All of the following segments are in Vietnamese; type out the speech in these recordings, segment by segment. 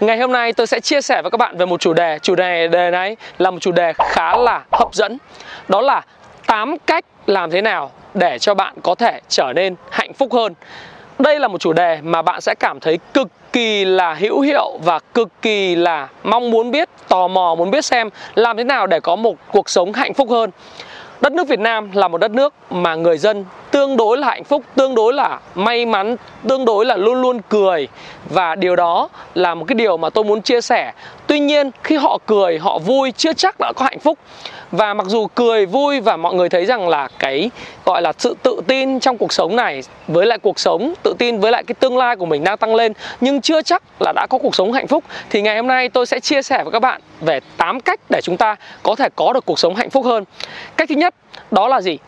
Ngày hôm nay tôi sẽ chia sẻ với các bạn về một chủ đề. Chủ đề đề này là một chủ đề khá là hấp dẫn. Đó là 8 cách làm thế nào để cho bạn có thể trở nên hạnh phúc hơn. Đây là một chủ đề mà bạn sẽ cảm thấy cực kỳ là hữu hiệu và cực kỳ là mong muốn biết, tò mò muốn biết xem làm thế nào để có một cuộc sống hạnh phúc hơn. Đất nước Việt Nam là một đất nước mà người dân tương đối là hạnh phúc, tương đối là may mắn, tương đối là luôn luôn cười và điều đó là một cái điều mà tôi muốn chia sẻ. Tuy nhiên khi họ cười, họ vui chưa chắc đã có hạnh phúc. Và mặc dù cười vui và mọi người thấy rằng là cái gọi là sự tự tin trong cuộc sống này với lại cuộc sống tự tin với lại cái tương lai của mình đang tăng lên nhưng chưa chắc là đã có cuộc sống hạnh phúc thì ngày hôm nay tôi sẽ chia sẻ với các bạn về 8 cách để chúng ta có thể có được cuộc sống hạnh phúc hơn. Cách thứ nhất đó là gì?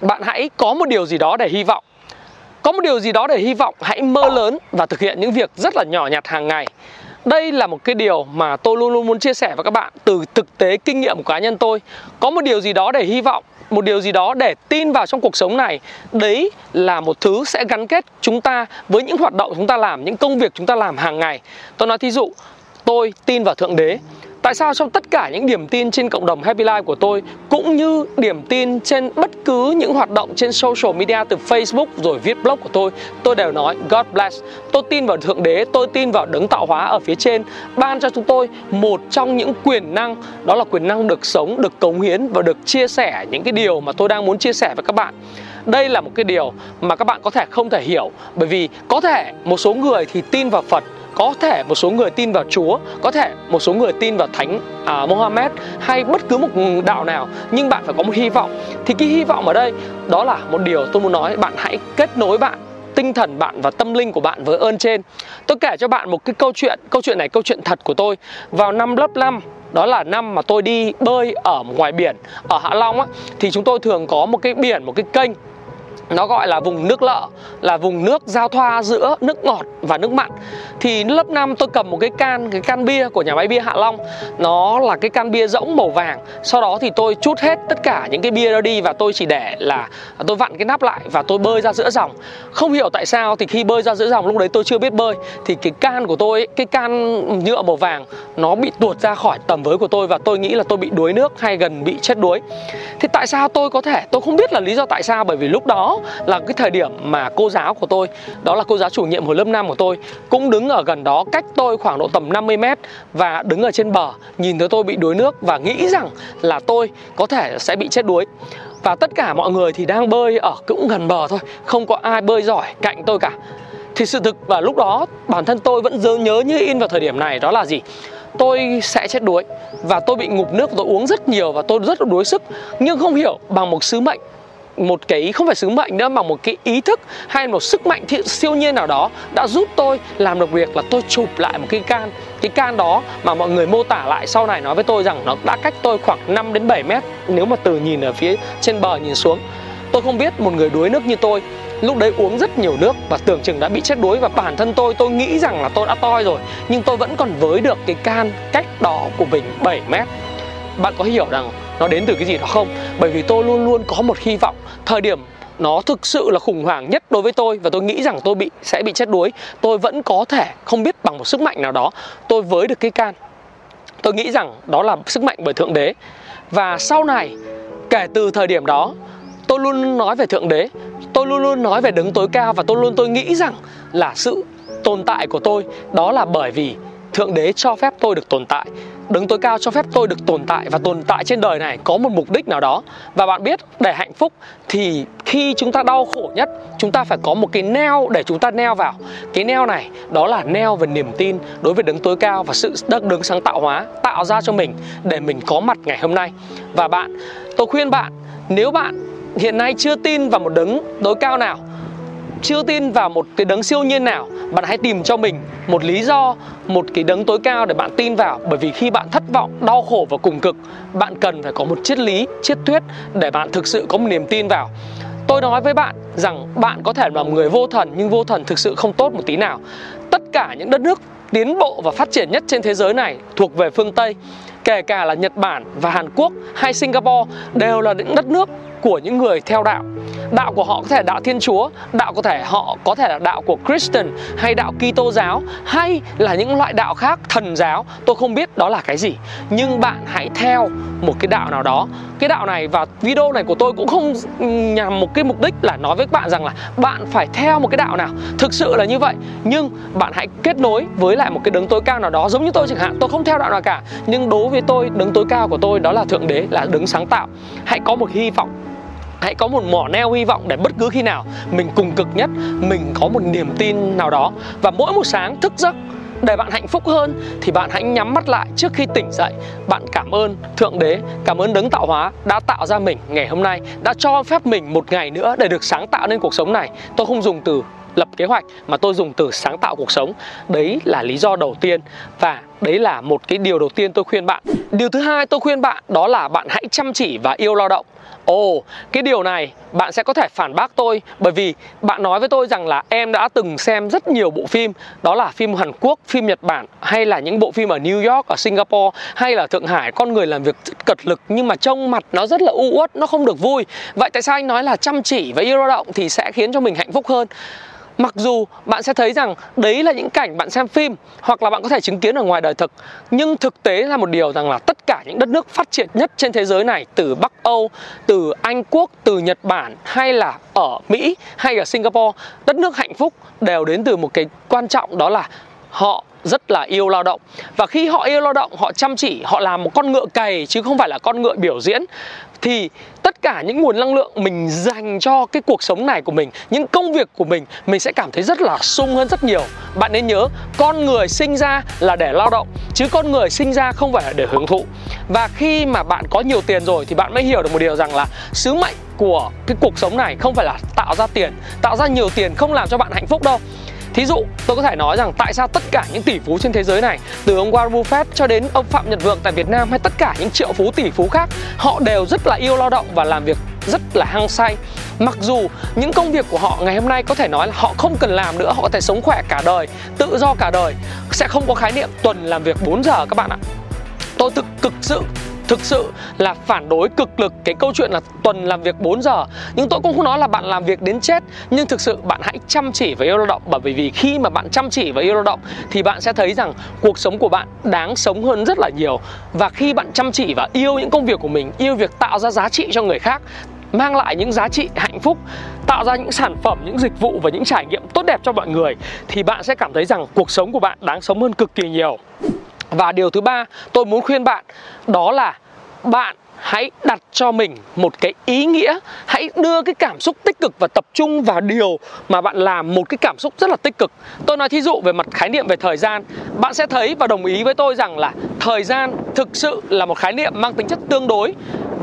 bạn hãy có một điều gì đó để hy vọng có một điều gì đó để hy vọng hãy mơ lớn và thực hiện những việc rất là nhỏ nhặt hàng ngày đây là một cái điều mà tôi luôn luôn muốn chia sẻ với các bạn từ thực tế kinh nghiệm của cá nhân tôi. Có một điều gì đó để hy vọng, một điều gì đó để tin vào trong cuộc sống này, đấy là một thứ sẽ gắn kết chúng ta với những hoạt động chúng ta làm, những công việc chúng ta làm hàng ngày. Tôi nói thí dụ, tôi tin vào thượng đế. Tại sao trong tất cả những điểm tin trên cộng đồng Happy Life của tôi cũng như điểm tin trên bất cứ những hoạt động trên social media từ Facebook rồi viết blog của tôi, tôi đều nói God bless. Tôi tin vào Thượng Đế, tôi tin vào đấng tạo hóa ở phía trên ban cho chúng tôi một trong những quyền năng đó là quyền năng được sống, được cống hiến và được chia sẻ những cái điều mà tôi đang muốn chia sẻ với các bạn đây là một cái điều mà các bạn có thể không thể hiểu bởi vì có thể một số người thì tin vào Phật có thể một số người tin vào Chúa, có thể một số người tin vào Thánh à, Mohammed hay bất cứ một đạo nào, nhưng bạn phải có một hy vọng. Thì cái hy vọng ở đây đó là một điều tôi muốn nói, bạn hãy kết nối bạn tinh thần bạn và tâm linh của bạn với ơn trên. Tôi kể cho bạn một cái câu chuyện, câu chuyện này câu chuyện thật của tôi. Vào năm lớp 5 đó là năm mà tôi đi bơi ở ngoài biển ở Hạ Long á thì chúng tôi thường có một cái biển, một cái kênh nó gọi là vùng nước lợ, là vùng nước giao thoa giữa nước ngọt và nước mặn. Thì lớp 5 tôi cầm một cái can cái can bia của nhà máy bia Hạ Long. Nó là cái can bia rỗng màu vàng. Sau đó thì tôi chút hết tất cả những cái bia đó đi và tôi chỉ để là tôi vặn cái nắp lại và tôi bơi ra giữa dòng. Không hiểu tại sao thì khi bơi ra giữa dòng, lúc đấy tôi chưa biết bơi, thì cái can của tôi cái can nhựa màu vàng nó bị tuột ra khỏi tầm với của tôi và tôi nghĩ là tôi bị đuối nước hay gần bị chết đuối. Thì tại sao tôi có thể? Tôi không biết là lý do tại sao, bởi vì lúc đó là cái thời điểm mà cô giáo của tôi, đó là cô giáo chủ nhiệm hồi lớp 5 của tôi, cũng đứng ở gần đó cách tôi khoảng độ tầm 50 mét và đứng ở trên bờ, nhìn thấy tôi bị đuối nước và nghĩ rằng là tôi có thể sẽ bị chết đuối. Và tất cả mọi người thì đang bơi ở cũng gần bờ thôi, không có ai bơi giỏi cạnh tôi cả. Thì sự thực và lúc đó, bản thân tôi vẫn nhớ như in vào thời điểm này, đó là gì? Tôi sẽ chết đuối và tôi bị ngụp nước, tôi uống rất nhiều và tôi rất đuối sức, nhưng không hiểu bằng một sứ mệnh một cái không phải sứ mệnh nữa, mà một cái ý thức hay một sức mạnh thiện siêu nhiên nào đó đã giúp tôi làm được việc là tôi chụp lại một cái can cái can đó mà mọi người mô tả lại sau này nói với tôi rằng nó đã cách tôi khoảng 5 đến 7 mét. Nếu mà từ nhìn ở phía trên bờ nhìn xuống, tôi không biết một người đuối nước như tôi lúc đấy uống rất nhiều nước và tưởng chừng đã bị chết đuối và bản thân tôi tôi nghĩ rằng là tôi đã toi rồi, nhưng tôi vẫn còn với được cái can cách đó của mình 7 mét. Bạn có hiểu rằng nó đến từ cái gì đó không? Bởi vì tôi luôn luôn có một hy vọng. Thời điểm nó thực sự là khủng hoảng nhất đối với tôi và tôi nghĩ rằng tôi bị, sẽ bị chết đuối, tôi vẫn có thể không biết bằng một sức mạnh nào đó. Tôi với được cái can. Tôi nghĩ rằng đó là sức mạnh bởi thượng đế. Và sau này, kể từ thời điểm đó, tôi luôn nói về thượng đế. Tôi luôn luôn nói về đứng tối cao và tôi luôn tôi nghĩ rằng là sự tồn tại của tôi, đó là bởi vì thượng đế cho phép tôi được tồn tại đứng tối cao cho phép tôi được tồn tại và tồn tại trên đời này có một mục đích nào đó. Và bạn biết, để hạnh phúc thì khi chúng ta đau khổ nhất, chúng ta phải có một cái neo để chúng ta neo vào. Cái neo này, đó là neo về niềm tin đối với đứng tối cao và sự đất đứng sáng tạo hóa tạo ra cho mình để mình có mặt ngày hôm nay. Và bạn, tôi khuyên bạn, nếu bạn hiện nay chưa tin vào một đứng tối cao nào chưa tin vào một cái đấng siêu nhiên nào, bạn hãy tìm cho mình một lý do, một cái đấng tối cao để bạn tin vào. Bởi vì khi bạn thất vọng, đau khổ và cùng cực, bạn cần phải có một triết lý, triết thuyết để bạn thực sự có một niềm tin vào. Tôi nói với bạn rằng bạn có thể là một người vô thần, nhưng vô thần thực sự không tốt một tí nào. Tất cả những đất nước tiến bộ và phát triển nhất trên thế giới này thuộc về phương tây, kể cả là nhật bản và hàn quốc hay singapore, đều là những đất nước của những người theo đạo đạo của họ có thể là đạo thiên chúa, đạo có thể họ có thể là đạo của christian hay đạo kitô giáo, hay là những loại đạo khác, thần giáo. Tôi không biết đó là cái gì. Nhưng bạn hãy theo một cái đạo nào đó. Cái đạo này và video này của tôi cũng không nhằm một cái mục đích là nói với các bạn rằng là bạn phải theo một cái đạo nào. Thực sự là như vậy. Nhưng bạn hãy kết nối với lại một cái đấng tối cao nào đó, giống như tôi chẳng hạn. Tôi không theo đạo nào cả. Nhưng đối với tôi, đấng tối cao của tôi đó là thượng đế, là đấng sáng tạo. Hãy có một hy vọng hãy có một mỏ neo hy vọng để bất cứ khi nào mình cùng cực nhất, mình có một niềm tin nào đó. Và mỗi một sáng thức giấc để bạn hạnh phúc hơn thì bạn hãy nhắm mắt lại trước khi tỉnh dậy. Bạn cảm ơn thượng đế, cảm ơn đấng tạo hóa đã tạo ra mình ngày hôm nay, đã cho phép mình một ngày nữa để được sáng tạo nên cuộc sống này. Tôi không dùng từ lập kế hoạch mà tôi dùng từ sáng tạo cuộc sống. Đấy là lý do đầu tiên. Và đấy là một cái điều đầu tiên tôi khuyên bạn điều thứ hai tôi khuyên bạn đó là bạn hãy chăm chỉ và yêu lao động Ồ, oh, cái điều này bạn sẽ có thể phản bác tôi bởi vì bạn nói với tôi rằng là em đã từng xem rất nhiều bộ phim đó là phim Hàn Quốc, phim Nhật Bản hay là những bộ phim ở New York, ở Singapore hay là Thượng Hải con người làm việc rất cật lực nhưng mà trông mặt nó rất là u uất, nó không được vui. Vậy tại sao anh nói là chăm chỉ và yêu lao động thì sẽ khiến cho mình hạnh phúc hơn? Mặc dù bạn sẽ thấy rằng đấy là những cảnh bạn xem phim hoặc là bạn có thể chứng kiến ở ngoài đời thực Nhưng thực tế là một điều rằng là tất cả những đất nước phát triển nhất trên thế giới này Từ Bắc Âu, từ Anh Quốc, từ Nhật Bản hay là ở Mỹ hay ở Singapore Đất nước hạnh phúc đều đến từ một cái quan trọng đó là họ rất là yêu lao động. Và khi họ yêu lao động, họ chăm chỉ, họ làm một con ngựa cày chứ không phải là con ngựa biểu diễn, thì tất cả những nguồn năng lượng mình dành cho cái cuộc sống này của mình, những công việc của mình mình sẽ cảm thấy rất là sung hơn rất nhiều. Bạn nên nhớ, con người sinh ra là để lao động, chứ con người sinh ra không phải là để hưởng thụ. Và khi mà bạn có nhiều tiền rồi thì bạn mới hiểu được một điều rằng là sứ mệnh của cái cuộc sống này không phải là tạo ra tiền. Tạo ra nhiều tiền không làm cho bạn hạnh phúc đâu. Thí dụ tôi có thể nói rằng tại sao tất cả những tỷ phú trên thế giới này Từ ông Warren Buffett cho đến ông Phạm Nhật Vượng tại Việt Nam Hay tất cả những triệu phú tỷ phú khác Họ đều rất là yêu lao động và làm việc rất là hăng say. Mặc dù những công việc của họ ngày hôm nay có thể nói là họ không cần làm nữa Họ có thể sống khỏe cả đời, tự do cả đời Sẽ không có khái niệm tuần làm việc 4 giờ các bạn ạ. Tôi thực cực sự thực sự là phản đối cực lực cái câu chuyện là tuần làm việc 4 giờ. Nhưng tôi cũng không nói là bạn làm việc đến chết, nhưng thực sự bạn hãy chăm chỉ và yêu lao động. Bởi vì khi mà bạn chăm chỉ và yêu lao động thì bạn sẽ thấy rằng cuộc sống của bạn đáng sống hơn rất là nhiều. Và khi bạn chăm chỉ và yêu những công việc của mình, yêu việc tạo ra giá trị cho người khác, mang lại những giá trị hạnh phúc, tạo ra những sản phẩm, những dịch vụ và những trải nghiệm tốt đẹp cho mọi người, thì bạn sẽ cảm thấy rằng cuộc sống của bạn đáng sống hơn cực kỳ nhiều và điều thứ ba tôi muốn khuyên bạn, đó là bạn hãy đặt cho mình một cái ý nghĩa. Hãy đưa cái cảm xúc tích cực và tập trung vào điều mà bạn làm một cái cảm xúc rất là tích cực. Tôi nói thí dụ về mặt khái niệm về thời gian. Bạn sẽ thấy và đồng ý với tôi rằng là thời gian thực sự là một khái niệm mang tính chất tương đối.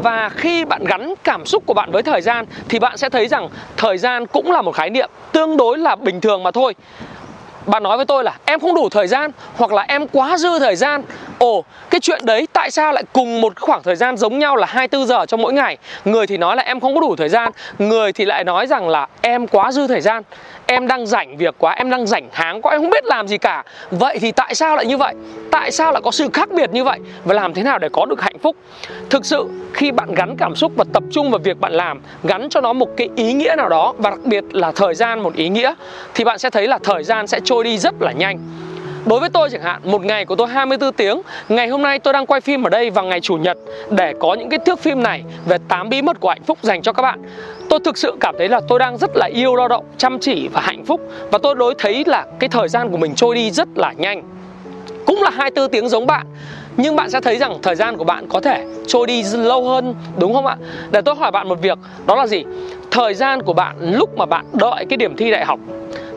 Và khi bạn gắn cảm xúc của bạn với thời gian thì bạn sẽ thấy rằng thời gian cũng là một khái niệm tương đối là bình thường mà thôi bạn nói với tôi là, em không đủ thời gian hoặc là em quá dư thời gian. Ồ, cái chuyện đấy tại sao lại cùng một khoảng thời gian giống nhau là 24 giờ trong mỗi ngày? Người thì nói là em không có đủ thời gian, người thì lại nói rằng là em quá dư thời gian, em đang rảnh việc quá, em đang rảnh háng quá, em không biết làm gì cả. Vậy thì tại sao lại như vậy? Tại sao lại có sự khác biệt như vậy? Và làm thế nào để có được hạnh phúc? Thực sự, khi bạn gắn cảm xúc và tập trung vào việc bạn làm, gắn cho nó một cái ý nghĩa nào đó, và đặc biệt là thời gian một ý nghĩa, thì bạn sẽ thấy là thời gian sẽ trôi đi rất là nhanh Đối với tôi chẳng hạn, một ngày của tôi 24 tiếng Ngày hôm nay tôi đang quay phim ở đây vào ngày Chủ nhật Để có những cái thước phim này về 8 bí mật của hạnh phúc dành cho các bạn Tôi thực sự cảm thấy là tôi đang rất là yêu lao động, chăm chỉ và hạnh phúc Và tôi đối thấy là cái thời gian của mình trôi đi rất là nhanh Cũng là 24 tiếng giống bạn nhưng bạn sẽ thấy rằng thời gian của bạn có thể trôi đi lâu hơn đúng không ạ? Để tôi hỏi bạn một việc, đó là gì? Thời gian của bạn lúc mà bạn đợi cái điểm thi đại học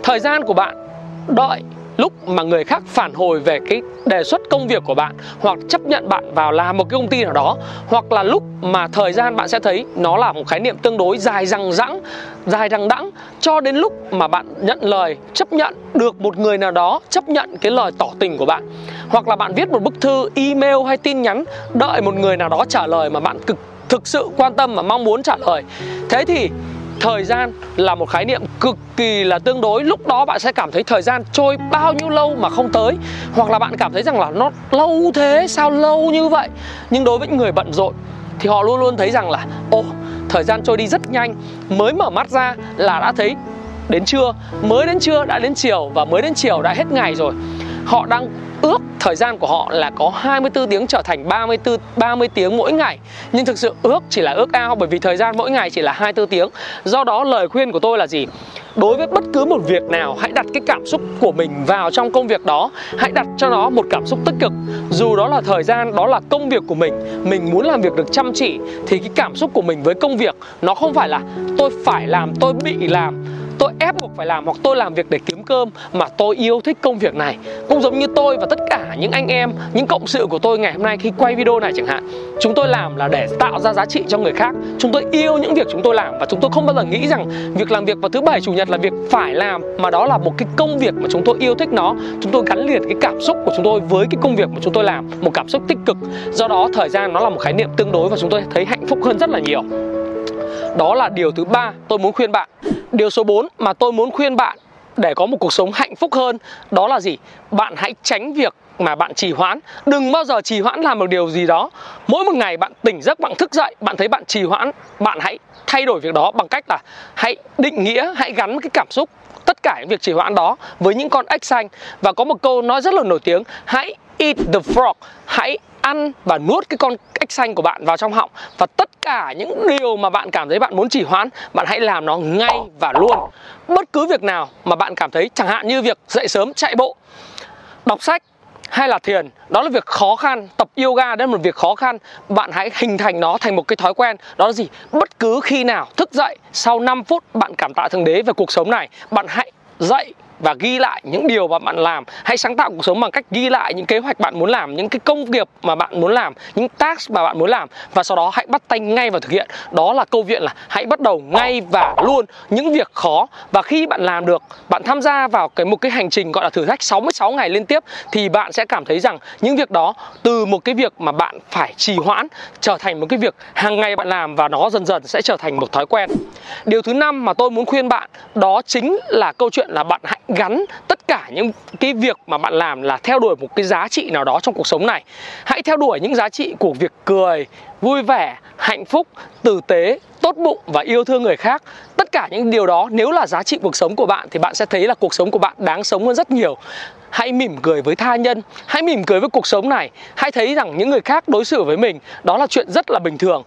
Thời gian của bạn đợi lúc mà người khác phản hồi về cái đề xuất công việc của bạn hoặc chấp nhận bạn vào làm một cái công ty nào đó, hoặc là lúc mà thời gian bạn sẽ thấy nó là một khái niệm tương đối dài răng rẵng dài đằng đẵng, cho đến lúc mà bạn nhận lời, chấp nhận được một người nào đó chấp nhận cái lời tỏ tình của bạn. Hoặc là bạn viết một bức thư, email hay tin nhắn, đợi một người nào đó trả lời mà bạn cực, thực sự quan tâm và mong muốn trả lời. Thế thì thời gian là một khái niệm cực kỳ là tương đối. Lúc đó bạn sẽ cảm thấy thời gian trôi bao nhiêu lâu mà không tới. Hoặc là bạn cảm thấy rằng là nó lâu thế, sao lâu như vậy? Nhưng đối với những người bận rộn thì họ luôn luôn thấy rằng là ô thời gian trôi đi rất nhanh. Mới mở mắt ra là đã thấy đến trưa. Mới đến trưa đã đến chiều và mới đến chiều đã hết ngày rồi. Họ đang ước thời gian của họ là có 24 tiếng trở thành 34 30 tiếng mỗi ngày. Nhưng thực sự ước chỉ là ước ao bởi vì thời gian mỗi ngày chỉ là 24 tiếng. Do đó lời khuyên của tôi là gì? Đối với bất cứ một việc nào, hãy đặt cái cảm xúc của mình vào trong công việc đó, hãy đặt cho nó một cảm xúc tích cực. Dù đó là thời gian, đó là công việc của mình, mình muốn làm việc được chăm chỉ thì cái cảm xúc của mình với công việc nó không phải là tôi phải làm, tôi bị làm tôi ép buộc phải làm hoặc tôi làm việc để kiếm cơm mà tôi yêu thích công việc này. Cũng giống như tôi và tất cả những anh em, những cộng sự của tôi ngày hôm nay khi quay video này chẳng hạn. Chúng tôi làm là để tạo ra giá trị cho người khác. Chúng tôi yêu những việc chúng tôi làm và chúng tôi không bao giờ nghĩ rằng việc làm việc vào thứ bảy, chủ nhật là việc phải làm, mà đó là một cái công việc mà chúng tôi yêu thích nó. Chúng tôi gắn liền cái cảm xúc của chúng tôi với cái công việc mà chúng tôi làm, một cảm xúc tích cực. Do đó, thời gian nó là một khái niệm tương đối và chúng tôi thấy hạnh phúc hơn rất là nhiều đó là điều thứ ba tôi muốn khuyên bạn. Điều số 4 mà tôi muốn khuyên bạn để có một cuộc sống hạnh phúc hơn đó là gì? Bạn hãy tránh việc mà bạn trì hoãn. Đừng bao giờ trì hoãn làm một điều gì đó. Mỗi một ngày bạn tỉnh giấc, bạn thức dậy Bạn thấy bạn trì hoãn Bạn hãy thay đổi việc đó bằng cách là Hãy định nghĩa, hãy gắn cái cảm xúc Tất cả những việc trì hoãn đó với những con ếch xanh. Và có một câu nói rất là nổi tiếng Hãy eat the frog. Hãy ăn và nuốt cái con ếch xanh của bạn vào trong họng. Và tất cả những điều mà bạn cảm thấy bạn muốn trì hoãn, bạn hãy làm nó ngay và luôn. Bất cứ việc nào mà bạn cảm thấy chẳng hạn như việc dậy sớm, chạy bộ, đọc sách hay là thiền, đó là việc khó khăn. Tập yoga đó là một việc khó khăn. Bạn hãy hình thành nó thành một cái thói quen. Đó là gì? Bất cứ khi nào thức dậy, sau 5 phút bạn cảm tạ thượng đế về cuộc sống này, bạn hãy dậy và ghi lại những điều mà bạn làm. Hãy sáng tạo cuộc sống bằng cách ghi lại những kế hoạch bạn muốn làm, những cái công việc mà bạn muốn làm, những task mà bạn muốn làm. Và sau đó hãy bắt tay ngay vào thực hiện. Đó là câu chuyện là hãy bắt đầu ngay và luôn. Những việc khó và khi bạn làm được, bạn tham gia vào cái một cái hành trình gọi là thử thách 66 ngày liên tiếp, thì bạn sẽ cảm thấy rằng những việc đó, từ một cái việc mà bạn phải trì hoãn, trở thành một cái việc hàng ngày bạn làm và nó dần dần sẽ trở thành một thói quen. Điều thứ năm mà tôi muốn khuyên bạn, đó chính là câu chuyện là bạn hãy gắn tất cả những cái việc mà bạn làm là theo đuổi một cái giá trị nào đó trong cuộc sống này. Hãy theo đuổi những giá trị của việc cười, vui vẻ, hạnh phúc, tử tế, tốt bụng và yêu thương người khác. Tất cả những điều đó, nếu là giá trị cuộc sống của bạn thì bạn sẽ thấy là cuộc sống của bạn đáng sống hơn rất nhiều. Hãy mỉm cười với tha nhân, hãy mỉm cười với cuộc sống này. Hãy thấy rằng những người khác đối xử với mình, đó là chuyện rất là bình thường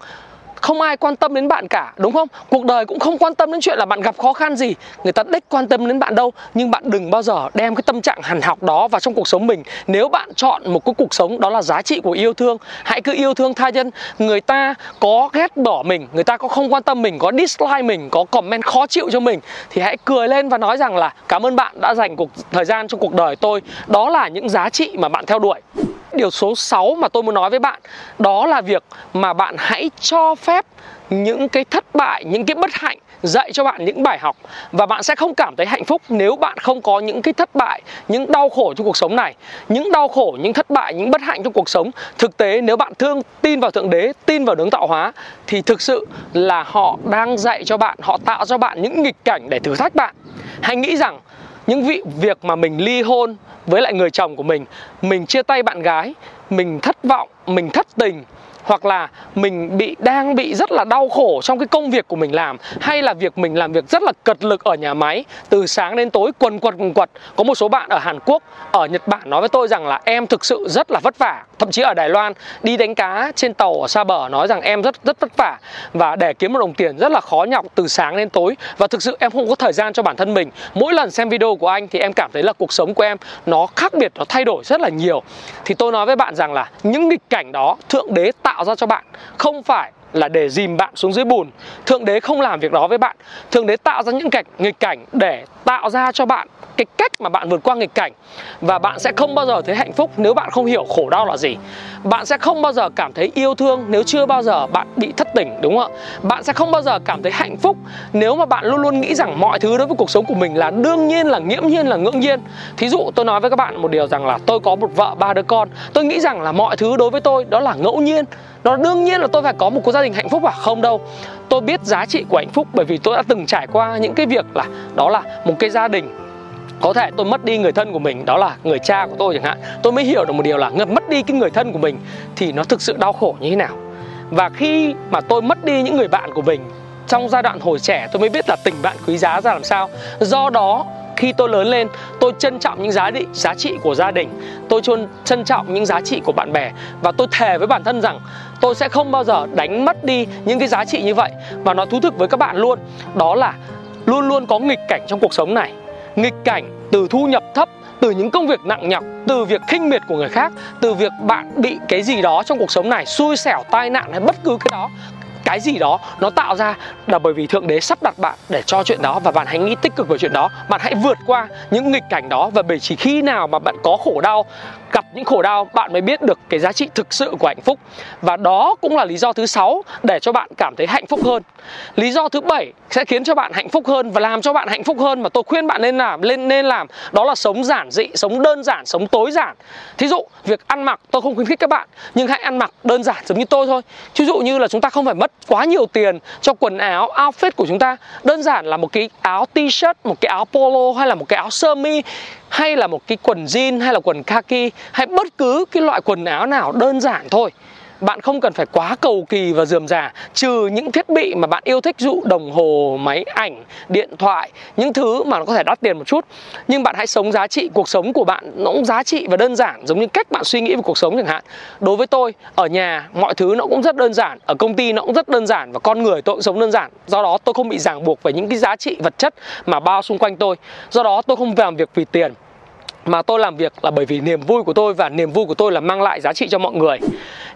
không ai quan tâm đến bạn cả, đúng không? Cuộc đời cũng không quan tâm đến chuyện là bạn gặp khó khăn gì. Người ta đích quan tâm đến bạn đâu, nhưng bạn đừng bao giờ đem cái tâm trạng hằn học đó vào trong cuộc sống mình. Nếu bạn chọn một cái cuộc sống đó là giá trị của yêu thương, hãy cứ yêu thương tha nhân. Người ta có ghét bỏ mình, người ta có không quan tâm mình, có dislike mình, có comment khó chịu cho mình, thì hãy cười lên và nói rằng là, cảm ơn bạn đã dành cuộc thời gian trong cuộc đời tôi. Đó là những giá trị mà bạn theo đuổi điều số 6 mà tôi muốn nói với bạn đó là việc mà bạn hãy cho phép những cái thất bại, những cái bất hạnh dạy cho bạn những bài học và bạn sẽ không cảm thấy hạnh phúc nếu bạn không có những cái thất bại, những đau khổ trong cuộc sống này. Những đau khổ, những thất bại, những bất hạnh trong cuộc sống thực tế nếu bạn thương tin vào thượng đế, tin vào đấng tạo hóa thì thực sự là họ đang dạy cho bạn, họ tạo cho bạn những nghịch cảnh để thử thách bạn. Hãy nghĩ rằng những vị, việc mà mình ly hôn với lại người chồng của mình mình chia tay bạn gái, mình thất vọng, mình thất tình hoặc là mình bị, đang bị rất là đau khổ trong cái công việc của mình làm, hay là việc mình làm việc rất là cật lực ở nhà máy. Từ sáng đến tối, quần quật quần quật. Có một số bạn ở Hàn Quốc, ở Nhật Bản nói với tôi rằng là em thực sự rất là vất vả. Thậm chí ở Đài Loan, đi đánh cá trên tàu ở xa bờ nói rằng em rất rất vất vả. Và để kiếm một đồng tiền rất là khó nhọc từ sáng đến tối. Và thực sự em không có thời gian cho bản thân mình. Mỗi lần xem video của anh thì em cảm thấy là cuộc sống của em nó khác biệt, nó thay đổi rất là nhiều. Thì tôi nói với bạn rằng là những nghịch cảnh đó, thượng đế tạo tạo ra cho bạn. Không phải là để dìm bạn xuống dưới bùn. Thượng đế không làm việc đó với bạn. Thượng đế tạo ra những cảnh, nghịch cảnh để tạo ra cho bạn cái cách mà bạn vượt qua nghịch cảnh. Và bạn sẽ không bao giờ thấy hạnh phúc nếu bạn không hiểu khổ đau là gì. Bạn sẽ không bao giờ cảm thấy yêu thương nếu chưa bao giờ bạn bị thất tình, đúng không ạ? Bạn sẽ không bao giờ cảm thấy hạnh phúc nếu mà bạn luôn luôn nghĩ rằng mọi thứ đối với cuộc sống của mình là đương nhiên, là nghiễm nhiên, là ngưỡng nhiên. Thí dụ tôi nói với các bạn một điều rằng là tôi có một vợ, ba đứa con. Tôi nghĩ rằng là mọi thứ đối với tôi đó là ngẫu nhiên nó đương nhiên là tôi phải có một cuộc gia đình hạnh phúc à? Không đâu. Tôi biết giá trị của hạnh phúc bởi vì tôi đã từng trải qua những cái việc là, đó là một cái gia đình. Có thể tôi mất đi người thân của mình, đó là người cha của tôi chẳng hạn. Tôi mới hiểu được một điều là mất đi cái người thân của mình thì nó thực sự đau khổ như thế nào. Và khi mà tôi mất đi những người bạn của mình, trong giai đoạn hồi trẻ tôi mới biết là tình bạn quý giá ra làm sao. Do đó, khi tôi lớn lên, tôi trân trọng những giá trị giá trị của gia đình. Tôi trân trọng những giá trị của bạn bè. Và tôi thề với bản thân rằng tôi sẽ không bao giờ đánh mất đi những cái giá trị như vậy. Và nó thú thực với các bạn luôn. Đó là luôn luôn có nghịch cảnh trong cuộc sống này. Nghịch cảnh từ thu nhập thấp, từ những công việc nặng nhọc, từ việc khinh miệt của người khác, từ việc bạn bị cái gì đó trong cuộc sống này xui xẻo, tai nạn hay bất cứ cái đó, cái gì đó nó tạo ra là bởi vì thượng đế sắp đặt bạn để cho chuyện đó và bạn hãy nghĩ tích cực về chuyện đó. Bạn hãy vượt qua những nghịch cảnh đó và bởi chỉ khi nào mà bạn có khổ đau những khổ đau, bạn mới biết được cái giá trị thực sự của hạnh phúc. Và đó cũng là lý do thứ sáu để cho bạn cảm thấy hạnh phúc hơn. Lý do thứ bảy sẽ khiến cho bạn hạnh phúc hơn và làm cho bạn hạnh phúc hơn mà tôi khuyên bạn nên làm, lên, nên làm, đó là sống giản dị, sống đơn giản, sống tối giản. Thí dụ, việc ăn mặc, tôi không khuyến khích các bạn, nhưng hãy ăn mặc đơn giản giống như tôi thôi. Ví dụ như là chúng ta không phải mất quá nhiều tiền cho quần áo, outfit của chúng ta. Đơn giản là một cái áo t-shirt, một cái áo polo hay là một cái áo sơ mi hay là một cái quần jean hay là quần kaki hay bất cứ cái loại quần áo nào đơn giản thôi. Bạn không cần phải quá cầu kỳ và dườm già, trừ những thiết bị mà bạn yêu thích dụ đồng hồ, máy ảnh, điện thoại, những thứ mà nó có thể đắt tiền một chút. Nhưng bạn hãy sống giá trị, cuộc sống của bạn nó cũng giá trị và đơn giản, giống như cách bạn suy nghĩ về cuộc sống chẳng hạn. Đối với tôi, ở nhà, mọi thứ nó cũng rất đơn giản, ở công ty nó cũng rất đơn giản và con người tôi cũng sống đơn giản. Do đó tôi không bị ràng buộc về những cái giá trị, vật chất mà bao xung quanh tôi. Do đó tôi không làm việc vì tiền mà tôi làm việc là bởi vì niềm vui của tôi và niềm vui của tôi là mang lại giá trị cho mọi người.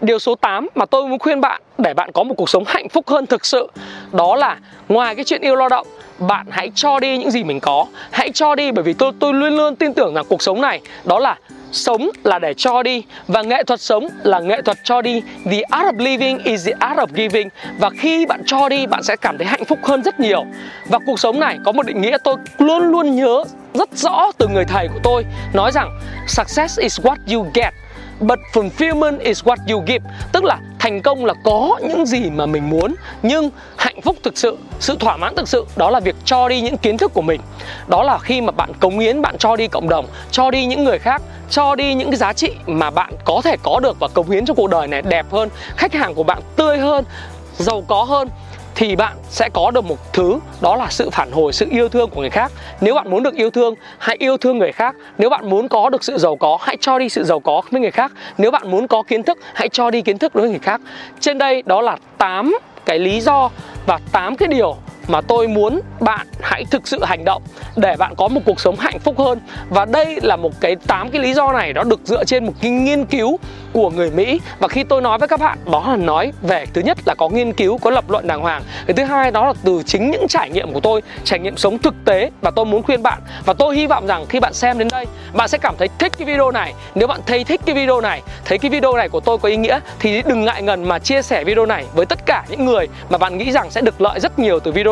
Điều số 8 mà tôi muốn khuyên bạn để bạn có một cuộc sống hạnh phúc hơn thực sự, đó là ngoài cái chuyện yêu lao động, bạn hãy cho đi những gì mình có. Hãy cho đi bởi vì tôi tôi luôn luôn tin tưởng rằng cuộc sống này, đó là sống là để cho đi và nghệ thuật sống là nghệ thuật cho đi. The art of living is the art of giving. Và khi bạn cho đi, bạn sẽ cảm thấy hạnh phúc hơn rất nhiều. Và cuộc sống này có một định nghĩa tôi luôn luôn nhớ rất rõ từ người thầy của tôi nói rằng success is what you get But fulfillment is what you give. Tức là thành công là có những gì mà mình muốn Nhưng hạnh phúc thực sự, sự thỏa mãn thực sự Đó là việc cho đi những kiến thức của mình. Đó là khi mà bạn cống hiến, bạn cho đi cộng đồng Cho đi những người khác Cho đi những cái giá trị mà bạn có thể có được Và cống hiến cho cuộc đời này đẹp hơn Khách hàng của bạn tươi hơn Giàu có hơn thì bạn sẽ có được một thứ, đó là sự phản hồi, sự yêu thương của người khác. Nếu bạn muốn được yêu thương, hãy yêu thương người khác. Nếu bạn muốn có được sự giàu có, hãy cho đi sự giàu có với người khác. Nếu bạn muốn có kiến thức, hãy cho đi kiến thức đối với người khác. Trên đây đó là 8 cái lý do và 8 cái điều mà tôi muốn bạn hãy thực sự hành động để bạn có một cuộc sống hạnh phúc hơn. Và đây là một cái tám cái lý do này nó được dựa trên một cái nghiên cứu của người Mỹ. Và khi tôi nói với các bạn, đó là nói về thứ nhất là có nghiên cứu, có lập luận đàng hoàng. Cái thứ hai đó là từ chính những trải nghiệm của tôi, trải nghiệm sống thực tế. Và tôi muốn khuyên bạn, và tôi hy vọng rằng khi bạn xem đến đây, bạn sẽ cảm thấy thích cái video này. Nếu bạn thấy thích cái video này, thấy cái video này của tôi có ý nghĩa, thì đừng ngại ngần mà chia sẻ video này với tất cả những người mà bạn nghĩ rằng sẽ được lợi rất nhiều từ video